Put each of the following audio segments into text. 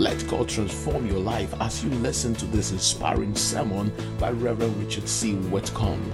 Let God transform your life as you listen to this inspiring sermon by Reverend Richard C. Whitcomb.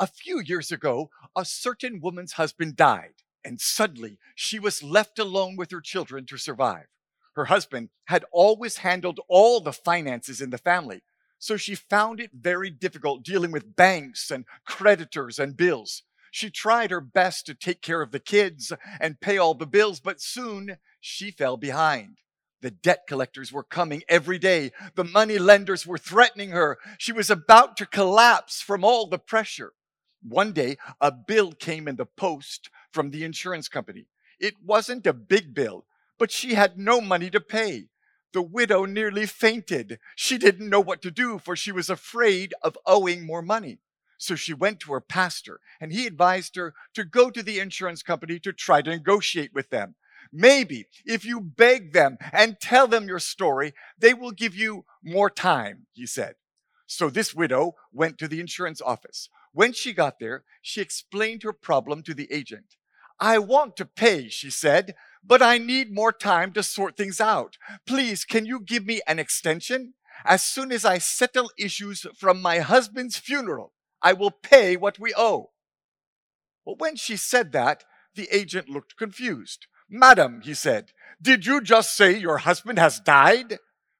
A few years ago, a certain woman's husband died, and suddenly she was left alone with her children to survive. Her husband had always handled all the finances in the family, so she found it very difficult dealing with banks and creditors and bills. She tried her best to take care of the kids and pay all the bills, but soon she fell behind. The debt collectors were coming every day. The money lenders were threatening her. She was about to collapse from all the pressure. One day, a bill came in the post from the insurance company. It wasn't a big bill, but she had no money to pay. The widow nearly fainted. She didn't know what to do, for she was afraid of owing more money. So she went to her pastor and he advised her to go to the insurance company to try to negotiate with them. Maybe if you beg them and tell them your story, they will give you more time, he said. So this widow went to the insurance office. When she got there, she explained her problem to the agent. I want to pay, she said, but I need more time to sort things out. Please, can you give me an extension? As soon as I settle issues from my husband's funeral, I will pay what we owe. Well, when she said that, the agent looked confused. Madam, he said, did you just say your husband has died?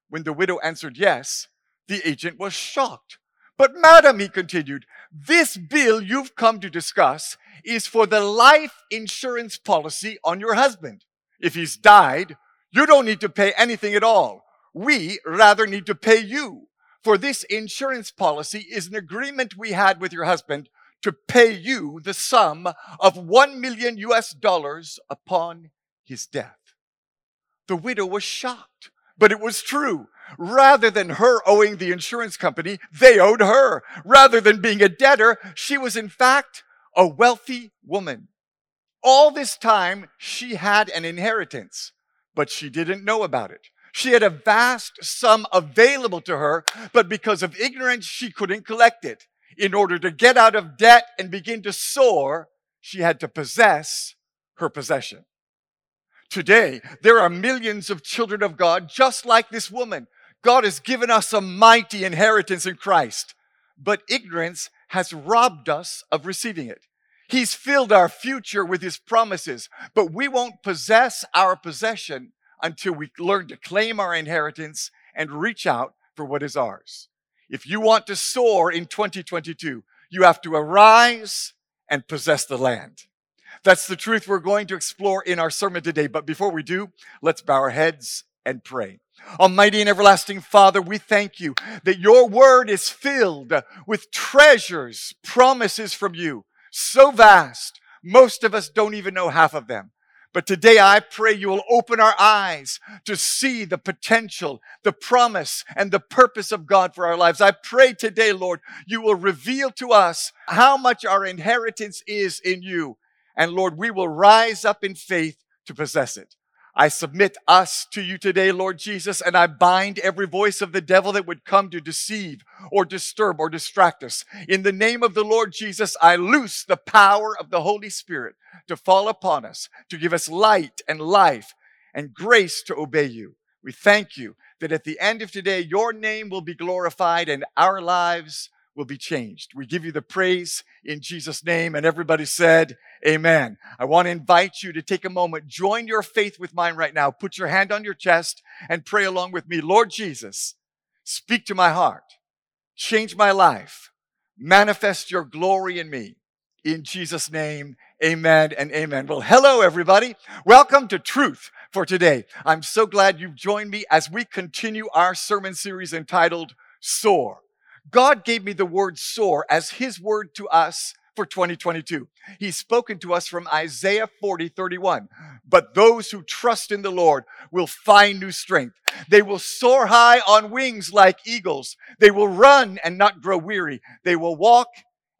When the widow answered yes, the agent was shocked. But madam, he continued, this bill you've come to discuss is for the life insurance policy on your husband. If he's died, you don't need to pay anything at all. We rather need to pay you for this insurance policy is an agreement we had with your husband to pay you the sum of 1 million US dollars upon his death. The widow was shocked, but it was true. Rather than her owing the insurance company, they owed her. Rather than being a debtor, she was in fact a wealthy woman. All this time, she had an inheritance, but she didn't know about it. She had a vast sum available to her, but because of ignorance, she couldn't collect it. In order to get out of debt and begin to soar, she had to possess her possession. Today, there are millions of children of God just like this woman. God has given us a mighty inheritance in Christ, but ignorance has robbed us of receiving it. He's filled our future with his promises, but we won't possess our possession until we learn to claim our inheritance and reach out for what is ours. If you want to soar in 2022, you have to arise and possess the land. That's the truth we're going to explore in our sermon today. But before we do, let's bow our heads and pray. Almighty and everlasting Father, we thank you that your word is filled with treasures, promises from you, so vast, most of us don't even know half of them. But today I pray you will open our eyes to see the potential, the promise, and the purpose of God for our lives. I pray today, Lord, you will reveal to us how much our inheritance is in you. And Lord, we will rise up in faith to possess it. I submit us to you today, Lord Jesus, and I bind every voice of the devil that would come to deceive or disturb or distract us. In the name of the Lord Jesus, I loose the power of the Holy Spirit to fall upon us, to give us light and life and grace to obey you. We thank you that at the end of today, your name will be glorified and our lives will be changed. We give you the praise in Jesus' name. And everybody said, Amen. I want to invite you to take a moment, join your faith with mine right now. Put your hand on your chest and pray along with me. Lord Jesus, speak to my heart, change my life, manifest your glory in me. In Jesus' name, amen and amen. Well, hello, everybody. Welcome to Truth for today. I'm so glad you've joined me as we continue our sermon series entitled Soar. God gave me the word soar as his word to us for 2022. He's spoken to us from Isaiah 40, 31. But those who trust in the Lord will find new strength. They will soar high on wings like eagles. They will run and not grow weary. They will walk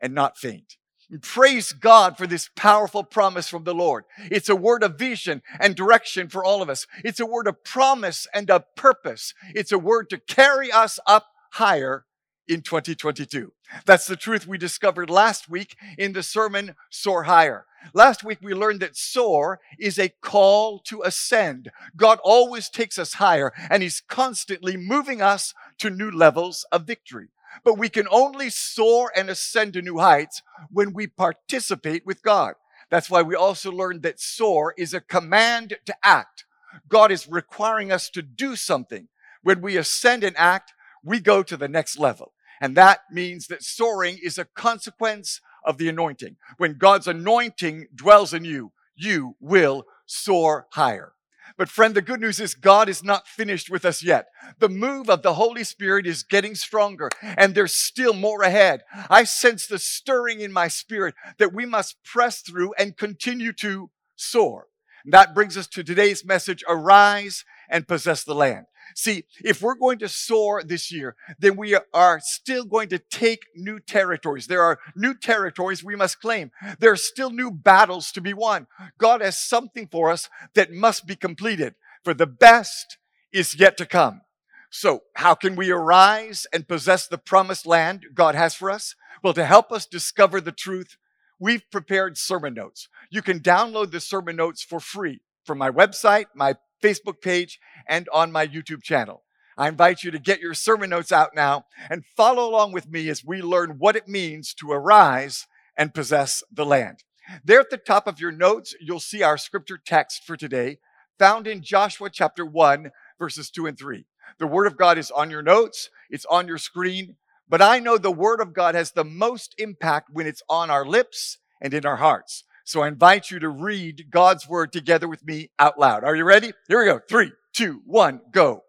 and not faint. Praise God for this powerful promise from the Lord. It's a word of vision and direction for all of us. It's a word of promise and of purpose. It's a word to carry us up higher in 2022. That's the truth we discovered last week in the sermon Soar Higher. Last week we learned that soar is a call to ascend. God always takes us higher and he's constantly moving us to new levels of victory. But we can only soar and ascend to new heights when we participate with God. That's why we also learned that soar is a command to act. God is requiring us to do something. When we ascend and act, we go to the next level. And that means that soaring is a consequence of the anointing. When God's anointing dwells in you, you will soar higher. But friend, the good news is God is not finished with us yet. The move of the Holy Spirit is getting stronger and there's still more ahead. I sense the stirring in my spirit that we must press through and continue to soar. And That brings us to today's message, arise and possess the land. See, if we're going to soar this year, then we are still going to take new territories. There are new territories we must claim. There are still new battles to be won. God has something for us that must be completed, for the best is yet to come. So, how can we arise and possess the promised land God has for us? Well, to help us discover the truth, we've prepared sermon notes. You can download the sermon notes for free from my website, my Facebook page, and on my YouTube channel. I invite you to get your sermon notes out now and follow along with me as we learn what it means to arise and possess the land. There at the top of your notes, you'll see our scripture text for today, found in Joshua chapter 1, verses 2 and 3. The Word of God is on your notes, it's on your screen, but I know the Word of God has the most impact when it's on our lips and in our hearts. So I invite you to read God's word together with me out loud. Are you ready? Here we go. Three, two, one, go.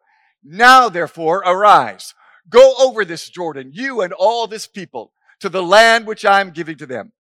Now therefore arise, go over this Jordan, you and all this people, to the land which I am giving to them.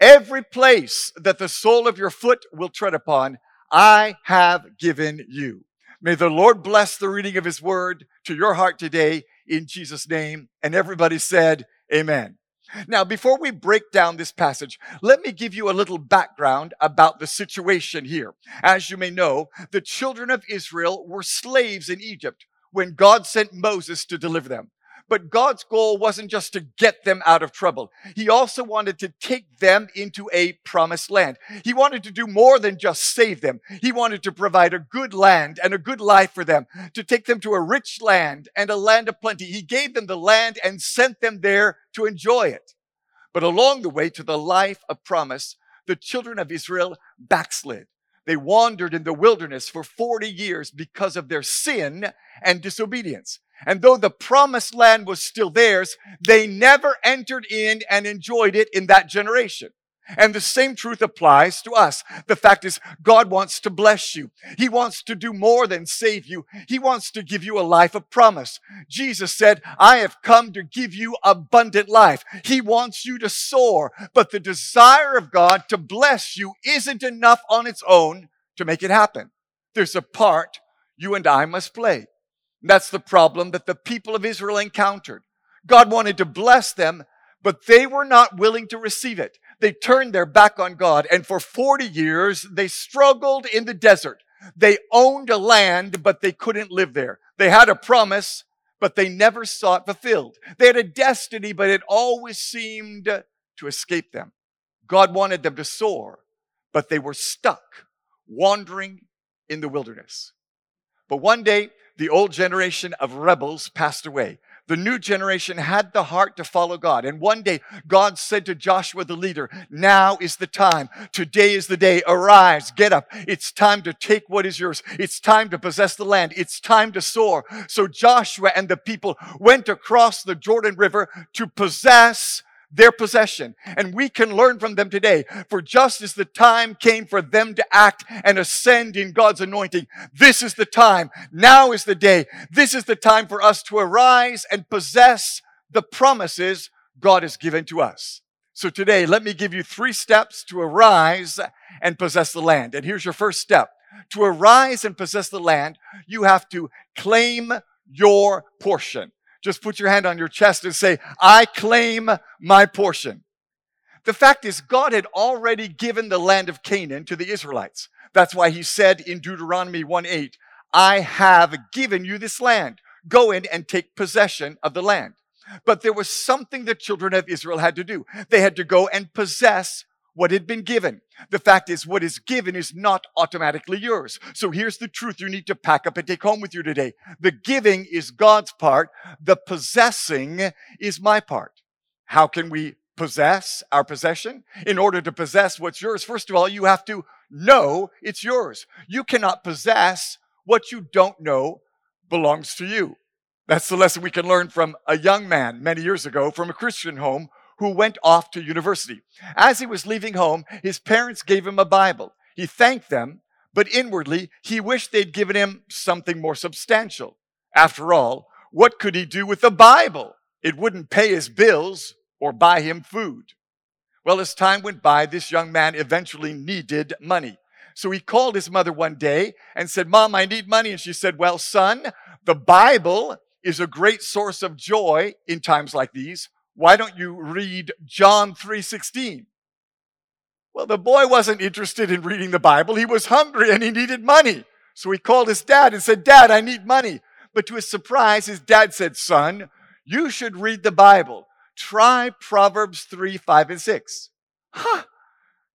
Every place that the sole of your foot will tread upon, I have given you. May the Lord bless the reading of his word to your heart today in Jesus' name. And everybody said, Amen. Now, before we break down this passage, let me give you a little background about the situation here. As you may know, the children of Israel were slaves in Egypt when God sent Moses to deliver them. But God's goal wasn't just to get them out of trouble. He also wanted to take them into a promised land. He wanted to do more than just save them. He wanted to provide a good land and a good life for them, to take them to a rich land and a land of plenty. He gave them the land and sent them there to enjoy it. But along the way to the life of promise, the children of Israel backslid. They wandered in the wilderness for 40 years because of their sin and disobedience. And though the promised land was still theirs, they never entered in and enjoyed it in that generation. And the same truth applies to us. The fact is, God wants to bless you. He wants to do more than save you. He wants to give you a life of promise. Jesus said, I have come to give you abundant life. He wants you to soar, but the desire of God to bless you isn't enough on its own to make it happen. There's a part you and I must play. That's the problem that the people of Israel encountered. God wanted to bless them, but they were not willing to receive it. They turned their back on God, and for 40 years, they struggled in the desert. They owned a land, but they couldn't live there. They had a promise, but they never saw it fulfilled. They had a destiny, but it always seemed to escape them. God wanted them to soar, but they were stuck, wandering in the wilderness. But one day, the old generation of rebels passed away. The new generation had the heart to follow God. And one day, God said to Joshua, the leader, Now is the time. Today is the day. Arise, get up. It's time to take what is yours. It's time to possess the land. It's time to soar. So Joshua and the people went across the Jordan River to possess their possession. And we can learn from them today. For just as the time came for them to act and ascend in God's anointing, this is the time. Now is the day. This is the time for us to arise and possess the promises God has given to us. So today, let me give you three steps to arise and possess the land. And here's your first step. To arise and possess the land, you have to claim your portion. Just put your hand on your chest and say, I claim my portion. The fact is, God had already given the land of Canaan to the Israelites. That's why he said in Deuteronomy 1 8, I have given you this land. Go in and take possession of the land. But there was something the children of Israel had to do. They had to go and possess what had been given. The fact is, what is given is not automatically yours. So here's the truth you need to pack up and take home with you today. The giving is God's part. The possessing is my part. How can we possess our possession? In order to possess what's yours, first of all, you have to know it's yours. You cannot possess what you don't know belongs to you. That's the lesson we can learn from a young man many years ago from a Christian home who went off to university. As he was leaving home, his parents gave him a Bible. He thanked them, but inwardly, he wished they'd given him something more substantial. After all, what could he do with the Bible? It wouldn't pay his bills or buy him food. Well, as time went by, this young man eventually needed money. So he called his mother one day and said, Mom, I need money. And she said, Well, son, the Bible is a great source of joy in times like these. Why don't you read John 3:16? Well, the boy wasn't interested in reading the Bible. He was hungry and he needed money. So he called his dad and said, "Dad, I need money." But to his surprise, his dad said, "Son, you should read the Bible. Try Proverbs 3, 5, and 6." Huh.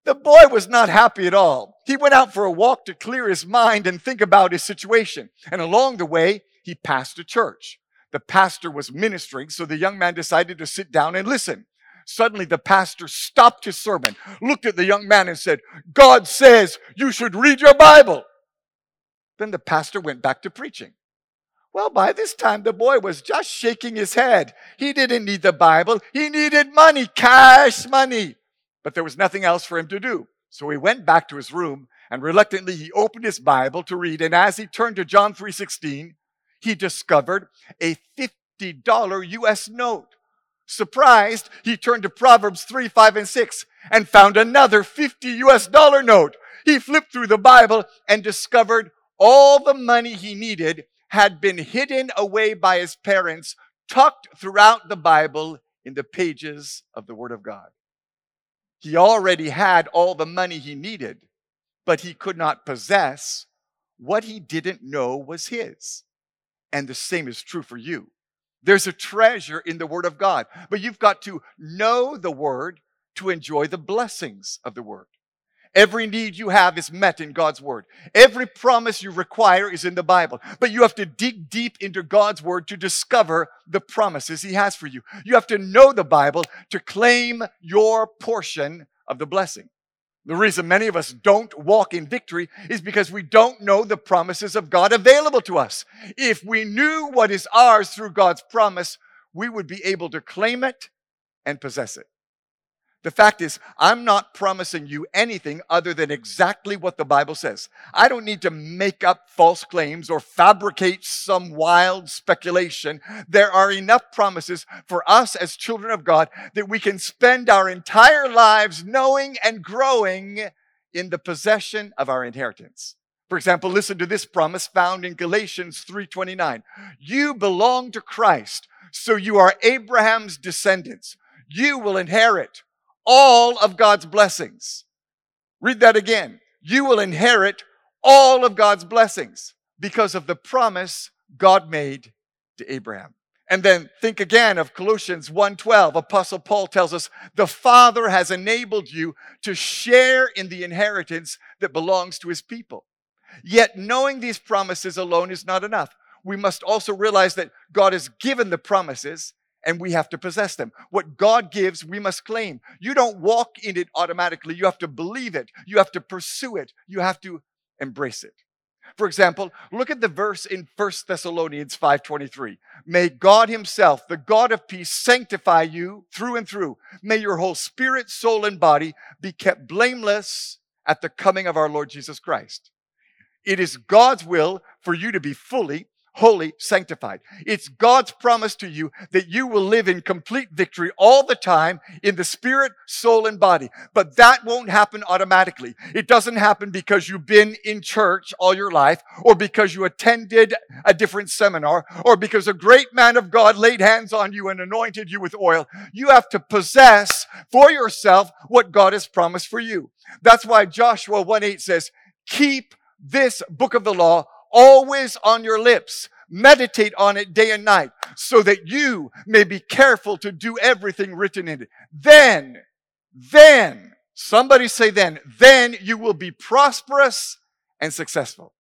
The boy was not happy at all. He went out for a walk to clear his mind and think about his situation. And along the way, he passed a church. The pastor was ministering, so the young man decided to sit down and listen. Suddenly, the pastor stopped his sermon, looked at the young man, and said, God says you should read your Bible. Then the pastor went back to preaching. Well, by this time, the boy was just shaking his head. He didn't need the Bible, he needed money, cash money. But there was nothing else for him to do. So he went back to his room and reluctantly he opened his Bible to read. And as he turned to John 3:16, he discovered a $50 US note. Surprised, he turned to Proverbs 3, 5, and 6 and found another 50 US dollar note. He flipped through the Bible and discovered all the money he needed had been hidden away by his parents, tucked throughout the Bible in the pages of the Word of God. He already had all the money he needed, but he could not possess what he didn't know was his. And the same is true for you. There's a treasure in the Word of God, but you've got to know the Word to enjoy the blessings of the Word. Every need you have is met in God's Word. Every promise you require is in the Bible. But you have to dig deep into God's Word to discover the promises He has for you. You have to know the Bible to claim your portion of the blessing. The reason many of us don't walk in victory is because we don't know the promises of God available to us. If we knew what is ours through God's promise, we would be able to claim it and possess it. The fact is, I'm not promising you anything other than exactly what the Bible says. I don't need to make up false claims or fabricate some wild speculation. There are enough promises for us as children of God that we can spend our entire lives knowing and growing in the possession of our inheritance. For example, listen to this promise found in Galatians 3:29. You belong to Christ, so you are Abraham's descendants. You will inherit all of God's blessings. Read that again. You will inherit all of God's blessings because of the promise God made to Abraham. And then think again of Colossians 1:12. Apostle Paul tells us, "The Father has enabled you to share in the inheritance that belongs to his people." Yet knowing these promises alone is not enough. We must also realize that God has given the promises and we have to possess them. What God gives, we must claim. You don't walk in it automatically. You have to believe it. You have to pursue it. You have to embrace it. For example, look at the verse in 1 Thessalonians 5:23. May God himself, the God of peace, sanctify you through and through. May your whole spirit, soul and body be kept blameless at the coming of our Lord Jesus Christ. It is God's will for you to be fully holy, sanctified. It's God's promise to you that you will live in complete victory all the time in the spirit, soul, and body. But that won't happen automatically. It doesn't happen because you've been in church all your life or because you attended a different seminar or because a great man of God laid hands on you and anointed you with oil. You have to possess for yourself what God has promised for you. That's why Joshua 1 8 says, keep this book of the law always on your lips. Meditate on it day and night. so that you may be careful to do everything written in it. Then, then, somebody say then, then you will be prosperous and successful.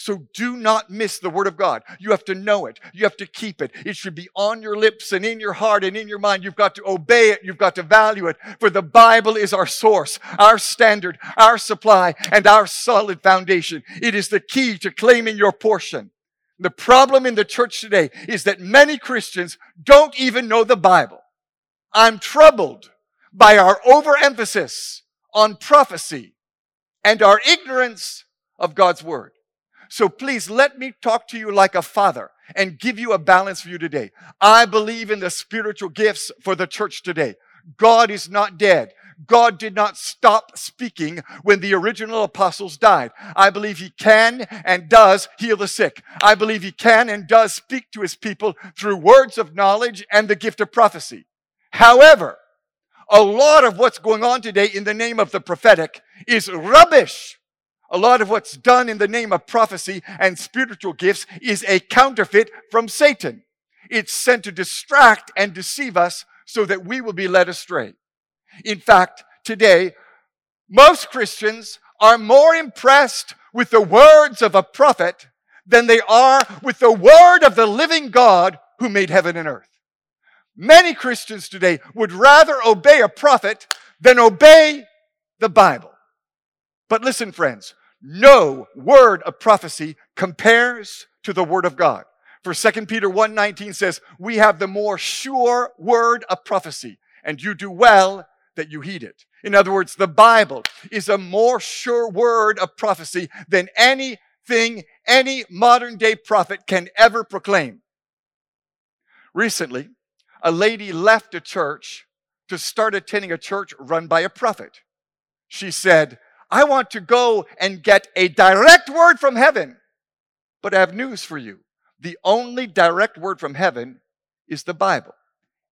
So do not miss the word of God. You have to know it. You have to keep it. It should be on your lips and in your heart and in your mind. You've got to obey it. You've got to value it. For the Bible is our source, our standard, our supply, and our solid foundation. It is the key to claiming your portion. The problem in the church today is that many Christians don't even know the Bible. I'm troubled by our overemphasis on prophecy and our ignorance of God's word. So please let me talk to you like a father and give you a balance view today. I believe in the spiritual gifts for the church today. God is not dead. God did not stop speaking when the original apostles died. I believe he can and does heal the sick. I believe he can and does speak to his people through words of knowledge and the gift of prophecy. However, a lot of what's going on today in the name of the prophetic is rubbish. A lot of what's done in the name of prophecy and spiritual gifts is a counterfeit from Satan. It's sent to distract and deceive us so that we will be led astray. In fact, today, most Christians are more impressed with the words of a prophet than they are with the word of the living God who made heaven and earth. Many Christians today would rather obey a prophet than obey the Bible. But listen, friends, no word of prophecy compares to the word of God. For 2 Peter 1:19 says, "We have the more sure word of prophecy, and you do well that you heed it." In other words, the Bible is a more sure word of prophecy than anything any modern day prophet can ever proclaim. Recently, a lady left a church to start attending a church run by a prophet. She said, I want to go and get a direct word from heaven. But I have news for you. The only direct word from heaven is the Bible.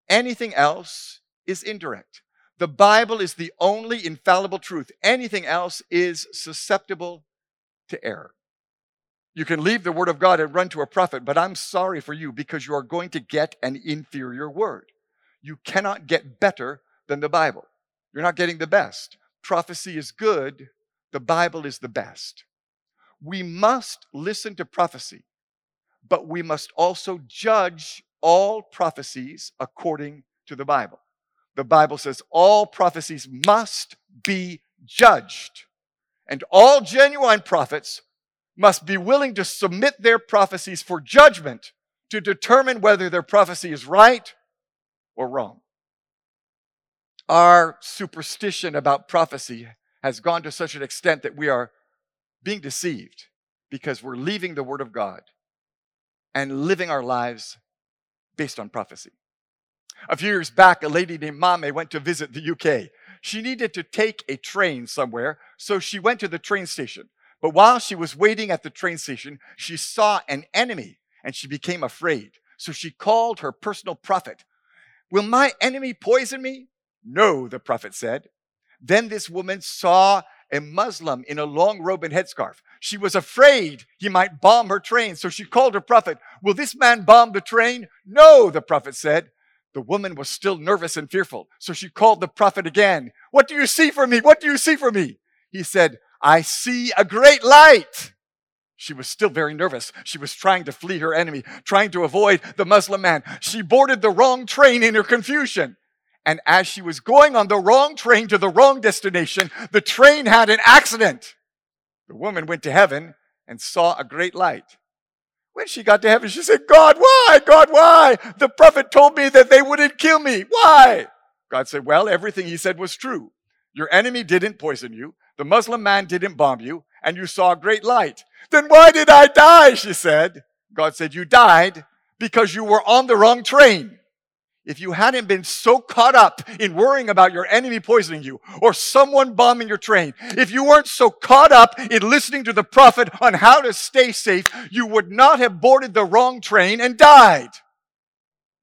Anything else is indirect. The Bible is the only infallible truth. Anything else is susceptible to error. You can leave the word of God and run to a prophet, but I'm sorry for you because you are going to get an inferior word. You cannot get better than the Bible. You're not getting the best prophecy is good, the Bible is the best. We must listen to prophecy, but we must also judge all prophecies according to the Bible. The Bible says all prophecies must be judged, and all genuine prophets must be willing to submit their prophecies for judgment to determine whether their prophecy is right or wrong. Our superstition about prophecy has gone to such an extent that we are being deceived because we're leaving the Word of God and living our lives based on prophecy. A few years back, a lady named Mame went to visit the UK. She needed to take a train somewhere, so she went to the train station. But while she was waiting at the train station, she saw an enemy and she became afraid. So she called her personal prophet. Will my enemy poison me? No, the prophet said. Then this woman saw a Muslim in a long robe and headscarf. She was afraid he might bomb her train, so she called her prophet. Will this man bomb the train? No, the prophet said. The woman was still nervous and fearful, so she called the prophet again. What do you see for me? What do you see for me? He said, I see a great light. She was still very nervous. She was trying to flee her enemy, trying to avoid the Muslim man. She boarded the wrong train in her confusion. And as she was going on the wrong train to the wrong destination, the train had an accident. The woman went to heaven and saw a great light. When she got to heaven, she said, God, why? God, why? The prophet told me that they wouldn't kill me. Why? God said, Well, everything he said was true. Your enemy didn't poison you. The Muslim man didn't bomb you, and you saw a great light. Then why did I die? She said. God said, You died because you were on the wrong train if you hadn't been so caught up in worrying about your enemy poisoning you or someone bombing your train, if you weren't so caught up in listening to the prophet on how to stay safe, you would not have boarded the wrong train and died.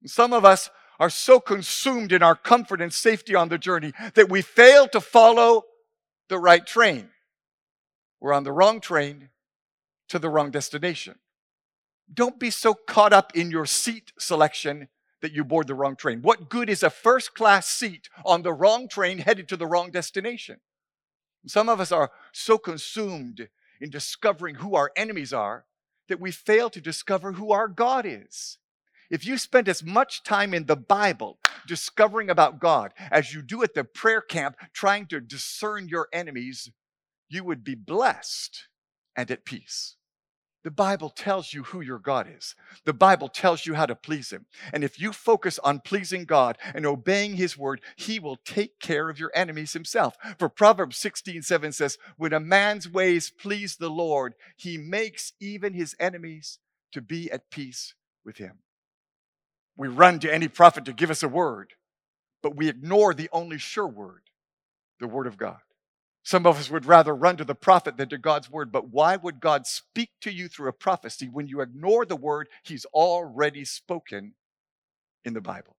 Some of us are so consumed in our comfort and safety on the journey that we fail to follow the right train. We're on the wrong train to the wrong destination. Don't be so caught up in your seat selection that you board the wrong train. What good is a first class seat on the wrong train headed to the wrong destination? Some of us are so consumed in discovering who our enemies are that we fail to discover who our God is. If you spend as much time in the Bible discovering about God as you do at the prayer camp trying to discern your enemies, you would be blessed and at peace. The Bible tells you who your God is. The Bible tells you how to please Him. And if you focus on pleasing God and obeying His word, He will take care of your enemies Himself. For Proverbs 16 7 says, When a man's ways please the Lord, He makes even his enemies to be at peace with Him. We run to any prophet to give us a word, but we ignore the only sure word, the Word of God. Some of us would rather run to the prophet than to God's word, but why would God speak to you through a prophecy when you ignore the word he's already spoken in the Bible?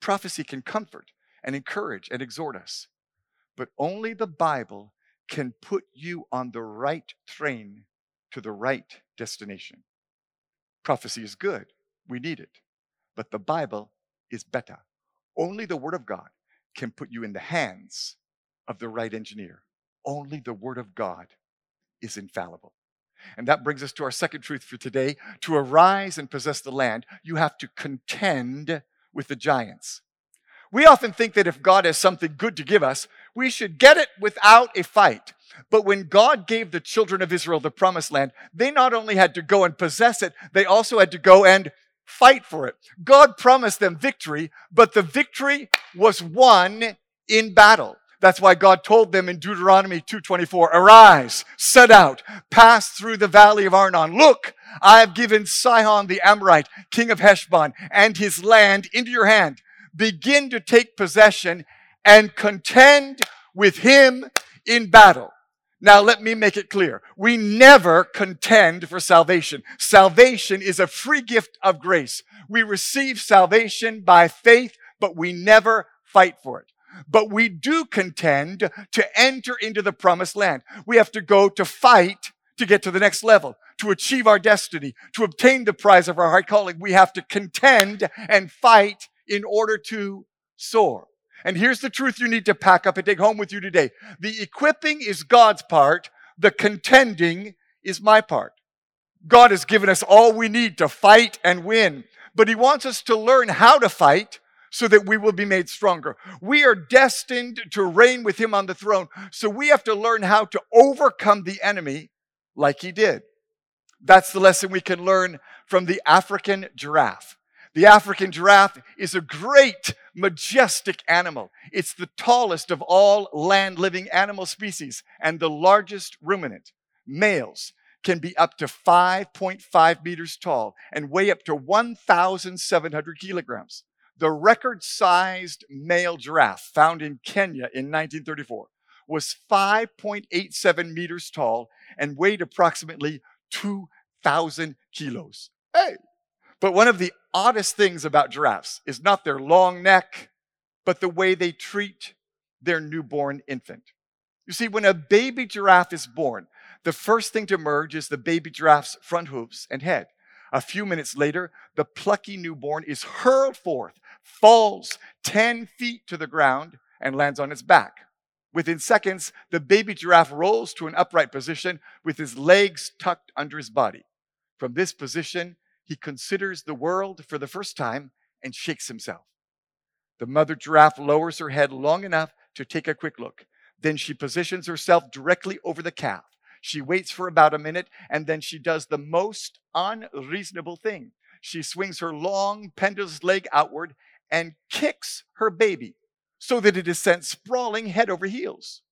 Prophecy can comfort and encourage and exhort us, but only the Bible can put you on the right train to the right destination. Prophecy is good, we need it, but the Bible is better. Only the Word of God can put you in the hands of the right engineer. Only the Word of God is infallible. And that brings us to our second truth for today. To arise and possess the land, you have to contend with the giants. We often think that if God has something good to give us, we should get it without a fight. But when God gave the children of Israel the promised land, they not only had to go and possess it, they also had to go and fight for it. God promised them victory, but the victory was won in battle. That's why God told them in Deuteronomy 2:24, "Arise, set out, pass through the valley of Arnon. Look, I have given Sihon the Amorite, king of Heshbon, and his land into your hand. Begin to take possession and contend with him in battle." Now, let me make it clear. We never contend for salvation. Salvation is a free gift of grace. We receive salvation by faith, but we never fight for it but we do contend to enter into the promised land. We have to go to fight to get to the next level, to achieve our destiny, to obtain the prize of our high calling. We have to contend and fight in order to soar. And here's the truth you need to pack up and take home with you today. The equipping is God's part. The contending is my part. God has given us all we need to fight and win, but He wants us to learn how to fight so that we will be made stronger. We are destined to reign with him on the throne. So we have to learn how to overcome the enemy like he did. That's the lesson we can learn from the African giraffe. The African giraffe is a great, majestic animal. It's the tallest of all land living animal species and the largest ruminant. Males can be up to 5.5 meters tall and weigh up to 1,700 kilograms the record sized male giraffe found in Kenya in 1934 was 5.87 meters tall and weighed approximately 2,000 kilos. Hey! But one of the oddest things about giraffes is not their long neck, but the way they treat their newborn infant. You see, when a baby giraffe is born, the first thing to emerge is the baby giraffe's front hooves and head. A few minutes later, the plucky newborn is hurled forth, falls 10 feet to the ground, and lands on its back. Within seconds, the baby giraffe rolls to an upright position with his legs tucked under his body. From this position, he considers the world for the first time and shakes himself. The mother giraffe lowers her head long enough to take a quick look. Then she positions herself directly over the calf. She waits for about a minute and then she does the most unreasonable thing. She swings her long, pendulous leg outward and kicks her baby so that it is sent sprawling head over heels.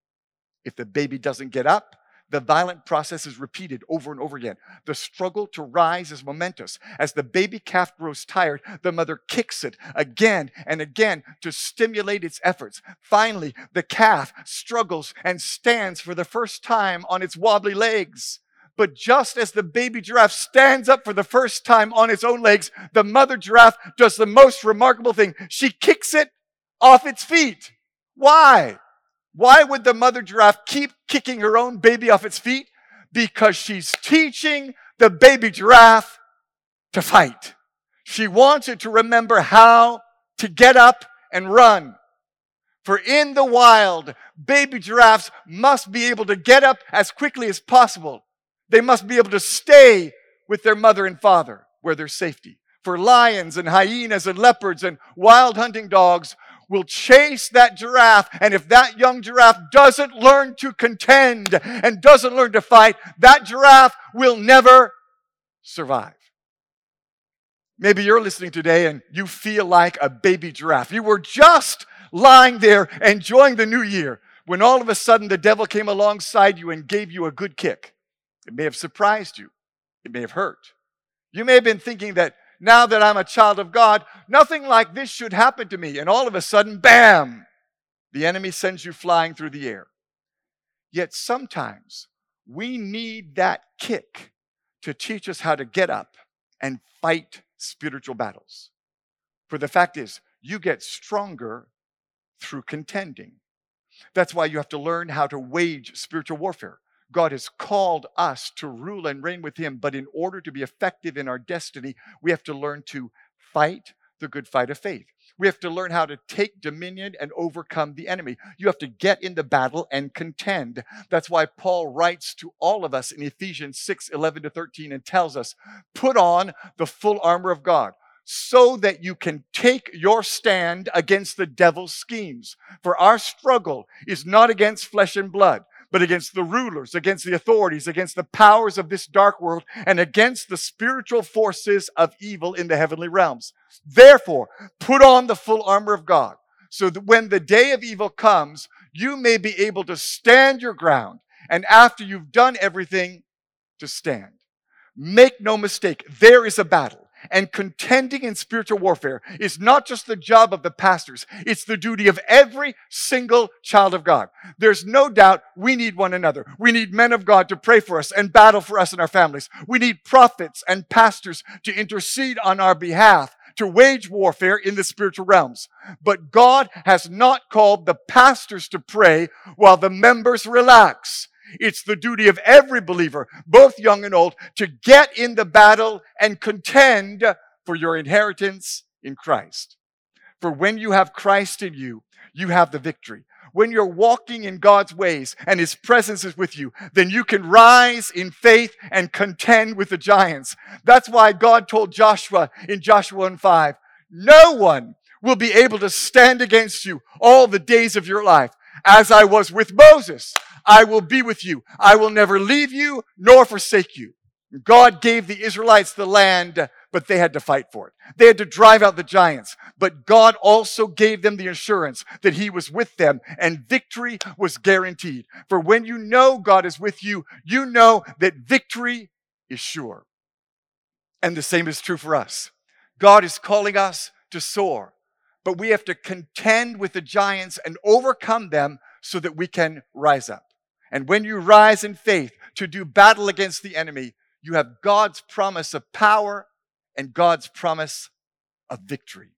If the baby doesn't get up, the violent process is repeated over and over again. The struggle to rise is momentous. As the baby calf grows tired, the mother kicks it again and again to stimulate its efforts. Finally, the calf struggles and stands for the first time on its wobbly legs. But just as the baby giraffe stands up for the first time on its own legs, the mother giraffe does the most remarkable thing. She kicks it off its feet. Why? Why would the mother giraffe keep kicking her own baby off its feet? Because she's teaching the baby giraffe to fight. She wants it to remember how to get up and run. For in the wild, baby giraffes must be able to get up as quickly as possible. They must be able to stay with their mother and father where there's safety. For lions and hyenas and leopards and wild hunting dogs will chase that giraffe. And if that young giraffe doesn't learn to contend and doesn't learn to fight, that giraffe will never survive. Maybe you're listening today and you feel like a baby giraffe. You were just lying there enjoying the new year when all of a sudden the devil came alongside you and gave you a good kick. It may have surprised you. It may have hurt. You may have been thinking that now that I'm a child of God, nothing like this should happen to me. And all of a sudden, bam, the enemy sends you flying through the air. Yet sometimes we need that kick to teach us how to get up and fight spiritual battles. For the fact is, you get stronger through contending. That's why you have to learn how to wage spiritual warfare. God has called us to rule and reign with Him, but in order to be effective in our destiny, we have to learn to fight the good fight of faith. We have to learn how to take dominion and overcome the enemy. You have to get in the battle and contend. That's why Paul writes to all of us in Ephesians 6 11 to 13 and tells us, put on the full armor of God so that you can take your stand against the devil's schemes. For our struggle is not against flesh and blood, but against the rulers, against the authorities, against the powers of this dark world, and against the spiritual forces of evil in the heavenly realms. Therefore, put on the full armor of God, so that when the day of evil comes, you may be able to stand your ground, and after you've done everything, to stand. Make no mistake, there is a battle. And contending in spiritual warfare is not just the job of the pastors, it's the duty of every single child of God. There's no doubt we need one another. We need men of God to pray for us and battle for us and our families. We need prophets and pastors to intercede on our behalf to wage warfare in the spiritual realms. But God has not called the pastors to pray while the members relax. It's the duty of every believer, both young and old, to get in the battle and contend for your inheritance in Christ. For when you have Christ in you, you have the victory. When you're walking in God's ways and His presence is with you, then you can rise in faith and contend with the giants. That's why God told Joshua in Joshua 1 5, no one will be able to stand against you all the days of your life, as I was with Moses. I will be with you. I will never leave you nor forsake you. God gave the Israelites the land, but they had to fight for it. They had to drive out the giants. But God also gave them the assurance that He was with them and victory was guaranteed. For when you know God is with you, you know that victory is sure. And the same is true for us. God is calling us to soar, but we have to contend with the giants and overcome them so that we can rise up. And when you rise in faith to do battle against the enemy, you have God's promise of power and God's promise of victory.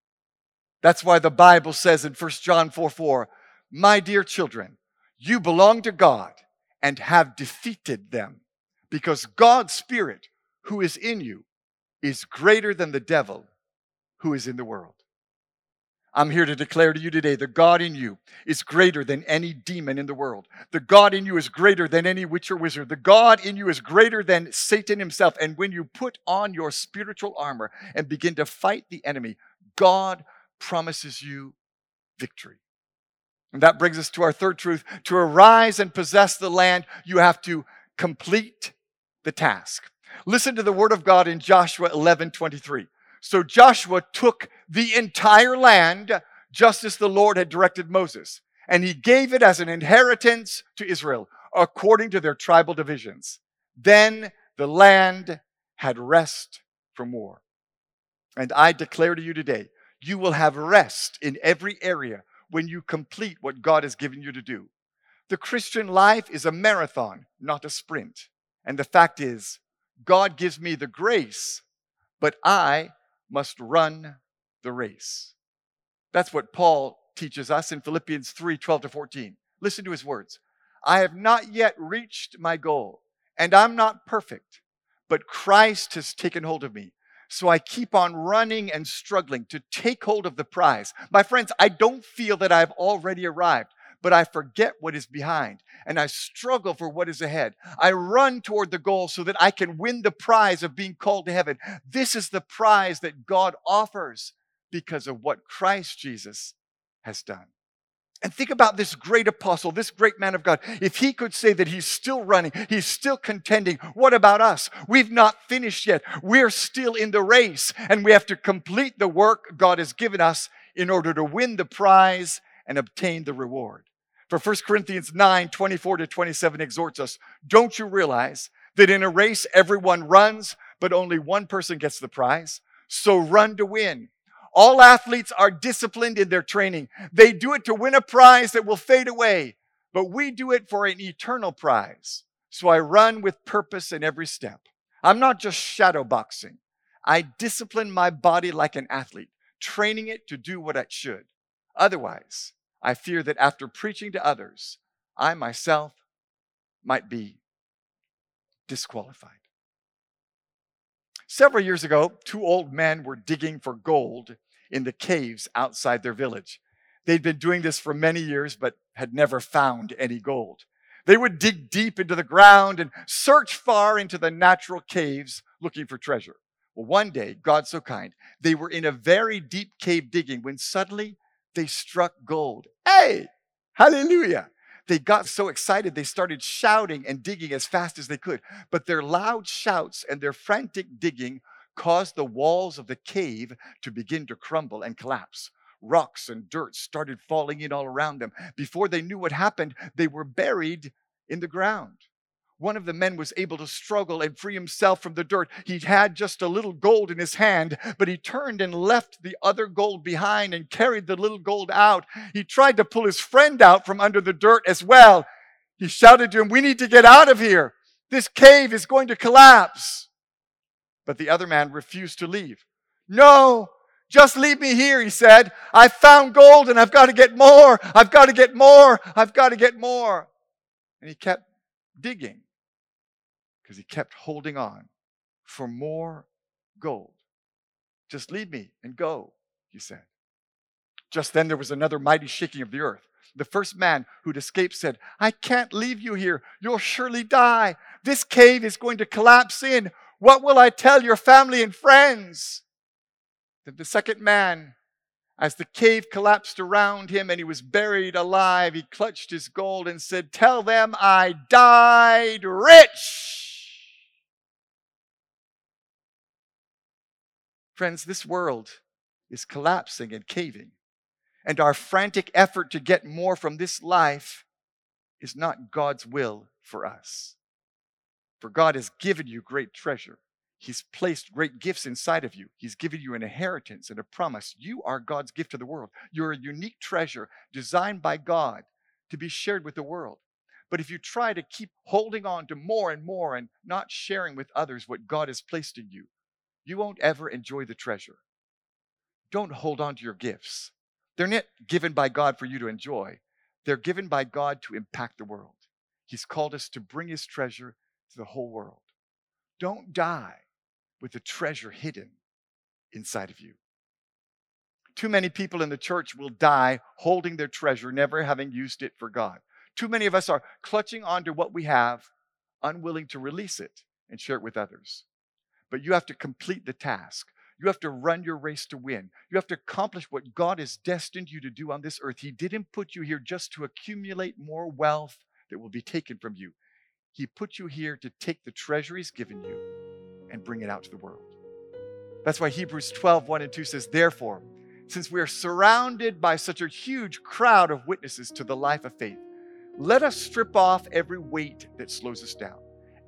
That's why the Bible says in 1 John 4 4, My dear children, you belong to God and have defeated them, because God's Spirit, who is in you, is greater than the devil who is in the world. I'm here to declare to you today the God in you is greater than any demon in the world. The God in you is greater than any witch or wizard. The God in you is greater than Satan himself. And when you put on your spiritual armor and begin to fight the enemy, God promises you victory. And that brings us to our third truth. To arise and possess the land, you have to complete the task. Listen to the word of God in Joshua 11 23. So Joshua took the entire land just as the Lord had directed Moses, and he gave it as an inheritance to Israel according to their tribal divisions. Then the land had rest from war. And I declare to you today, you will have rest in every area when you complete what God has given you to do. The Christian life is a marathon, not a sprint. And the fact is, God gives me the grace, but I must run the race. That's what Paul teaches us in Philippians 3 12 to 14. Listen to his words. I have not yet reached my goal, and I'm not perfect, but Christ has taken hold of me. So I keep on running and struggling to take hold of the prize. My friends, I don't feel that I've already arrived, but I forget what is behind and I struggle for what is ahead. I run toward the goal so that I can win the prize of being called to heaven. This is the prize that God offers because of what Christ Jesus has done. And think about this great apostle, this great man of God. If he could say that he's still running, he's still contending, what about us? We've not finished yet. We're still in the race, and we have to complete the work God has given us in order to win the prize and obtain the reward. For 1 Corinthians 9 24 to 27 exhorts us Don't you realize that in a race everyone runs, but only one person gets the prize? So run to win. All athletes are disciplined in their training. They do it to win a prize that will fade away, but we do it for an eternal prize. So I run with purpose in every step. I'm not just shadow boxing. I discipline my body like an athlete, training it to do what it should. Otherwise, I fear that after preaching to others, I myself might be disqualified. Several years ago, two old men were digging for gold in the caves outside their village. They'd been doing this for many years, but had never found any gold. They would dig deep into the ground and search far into the natural caves looking for treasure. Well, one day, God so kind, they were in a very deep cave digging when suddenly they struck gold. Hey, hallelujah. They got so excited, they started shouting and digging as fast as they could. But their loud shouts and their frantic digging caused the walls of the cave to begin to crumble and collapse. Rocks and dirt started falling in all around them. Before they knew what happened, they were buried in the ground one of the men was able to struggle and free himself from the dirt. He had just a little gold in his hand, but he turned and left the other gold behind and carried the little gold out. He tried to pull his friend out from under the dirt as well. He shouted to him, We need to get out of here. This cave is going to collapse. But the other man refused to leave. No, just leave me here, he said. I found gold and I've got to get more. I've got to get more. I've got to get more. And he kept digging because he kept holding on for more gold. Just leave me and go, he said. Just then there was another mighty shaking of the earth. The first man who'd escaped said, I can't leave you here. You'll surely die. This cave is going to collapse in. What will I tell your family and friends? Then the second man as the cave collapsed around him and he was buried alive, he clutched his gold and said, Tell them I died rich. Friends, this world is collapsing and caving. And our frantic effort to get more from this life is not God's will for us. For God has given you great treasure. He's placed great gifts inside of you. He's given you an inheritance and a promise. You are God's gift to the world. You're a unique treasure designed by God to be shared with the world. But if you try to keep holding on to more and more and not sharing with others what God has placed in you, you won't ever enjoy the treasure. Don't hold on to your gifts. They're not given by God for you to enjoy, they're given by God to impact the world. He's called us to bring His treasure to the whole world. Don't die with the treasure hidden inside of you. Too many people in the church will die holding their treasure, never having used it for God. Too many of us are clutching onto what we have, unwilling to release it and share it with others but you have to complete the task. You have to run your race to win. You have to accomplish what God has destined you to do on this earth. He didn't put you here just to accumulate more wealth that will be taken from you. He put you here to take the treasure He's given you and bring it out to the world. That's why Hebrews 12, 1 and 2 says, Therefore, since we are surrounded by such a huge crowd of witnesses to the life of faith, let us strip off every weight that slows us down,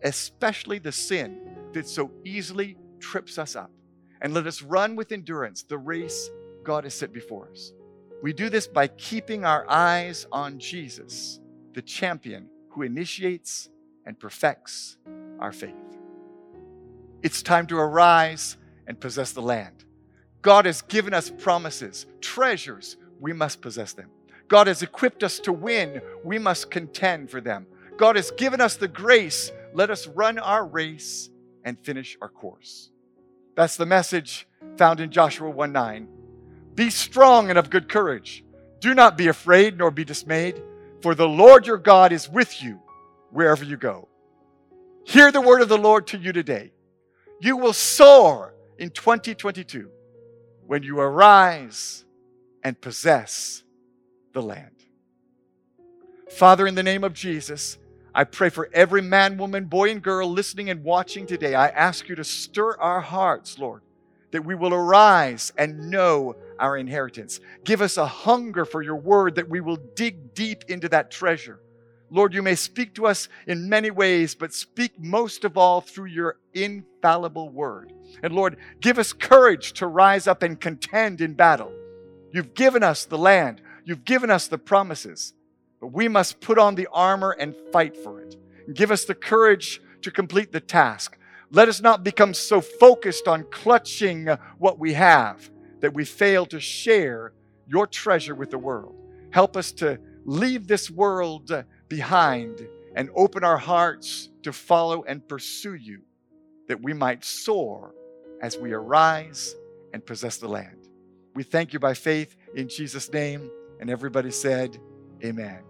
especially the sin that so easily trips us up. And let us run with endurance the race God has set before us. We do this by keeping our eyes on Jesus, the champion who initiates and perfects our faith. It's time to arise and possess the land. God has given us promises, treasures, we must possess them. God has equipped us to win, we must contend for them. God has given us the grace, let us run our race and finish our course. That's the message found in Joshua 1 9. Be strong and of good courage. Do not be afraid nor be dismayed, for the Lord your God is with you wherever you go. Hear the word of the Lord to you today. You will soar in 2022 when you arise and possess the land. Father, in the name of Jesus, I pray for every man, woman, boy, and girl listening and watching today. I ask you to stir our hearts, Lord, that we will arise and know our inheritance. Give us a hunger for your word that we will dig deep into that treasure. Lord, you may speak to us in many ways, but speak most of all through your infallible word. And Lord, give us courage to rise up and contend in battle. You've given us the land, you've given us the promises, but we must put on the armor and fight for it. Give us the courage to complete the task. Let us not become so focused on clutching what we have that we fail to share your treasure with the world. Help us to leave this world behind and open our hearts to follow and pursue you, that we might soar as we arise and possess the land. We thank you by faith in Jesus' name. And everybody said, Amen.